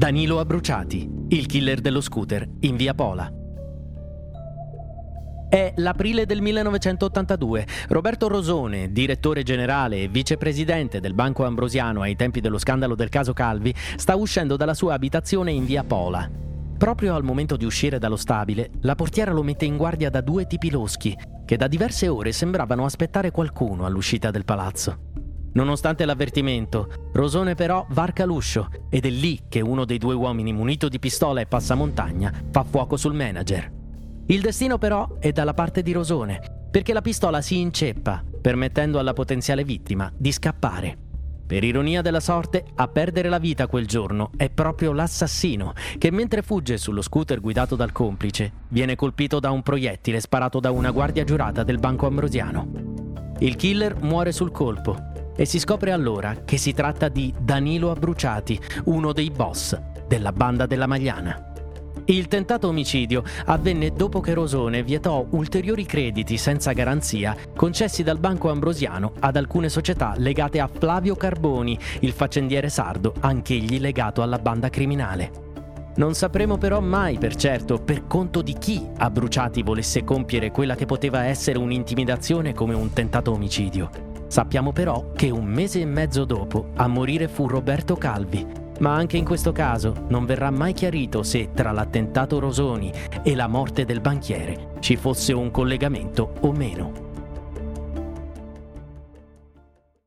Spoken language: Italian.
Danilo Abruciati, il killer dello scooter in via Pola. È l'aprile del 1982. Roberto Rosone, direttore generale e vicepresidente del Banco Ambrosiano ai tempi dello scandalo del caso Calvi, sta uscendo dalla sua abitazione in via Pola. Proprio al momento di uscire dallo stabile, la portiera lo mette in guardia da due tipi loschi, che da diverse ore sembravano aspettare qualcuno all'uscita del palazzo. Nonostante l'avvertimento, Rosone però varca l'uscio ed è lì che uno dei due uomini munito di pistola e passamontagna fa fuoco sul manager. Il destino però è dalla parte di Rosone, perché la pistola si inceppa, permettendo alla potenziale vittima di scappare. Per ironia della sorte, a perdere la vita quel giorno è proprio l'assassino, che mentre fugge sullo scooter guidato dal complice, viene colpito da un proiettile sparato da una guardia giurata del Banco Ambrosiano. Il killer muore sul colpo e si scopre allora che si tratta di Danilo Abruciati, uno dei boss della banda della Magliana. Il tentato omicidio avvenne dopo che Rosone vietò ulteriori crediti senza garanzia concessi dal Banco Ambrosiano ad alcune società legate a Flavio Carboni, il faccendiere sardo, anch'egli legato alla banda criminale. Non sapremo però mai per certo per conto di chi a Bruciati volesse compiere quella che poteva essere un'intimidazione come un tentato omicidio. Sappiamo però che un mese e mezzo dopo a morire fu Roberto Calvi, ma anche in questo caso non verrà mai chiarito se tra l'attentato Rosoni e la morte del banchiere ci fosse un collegamento o meno.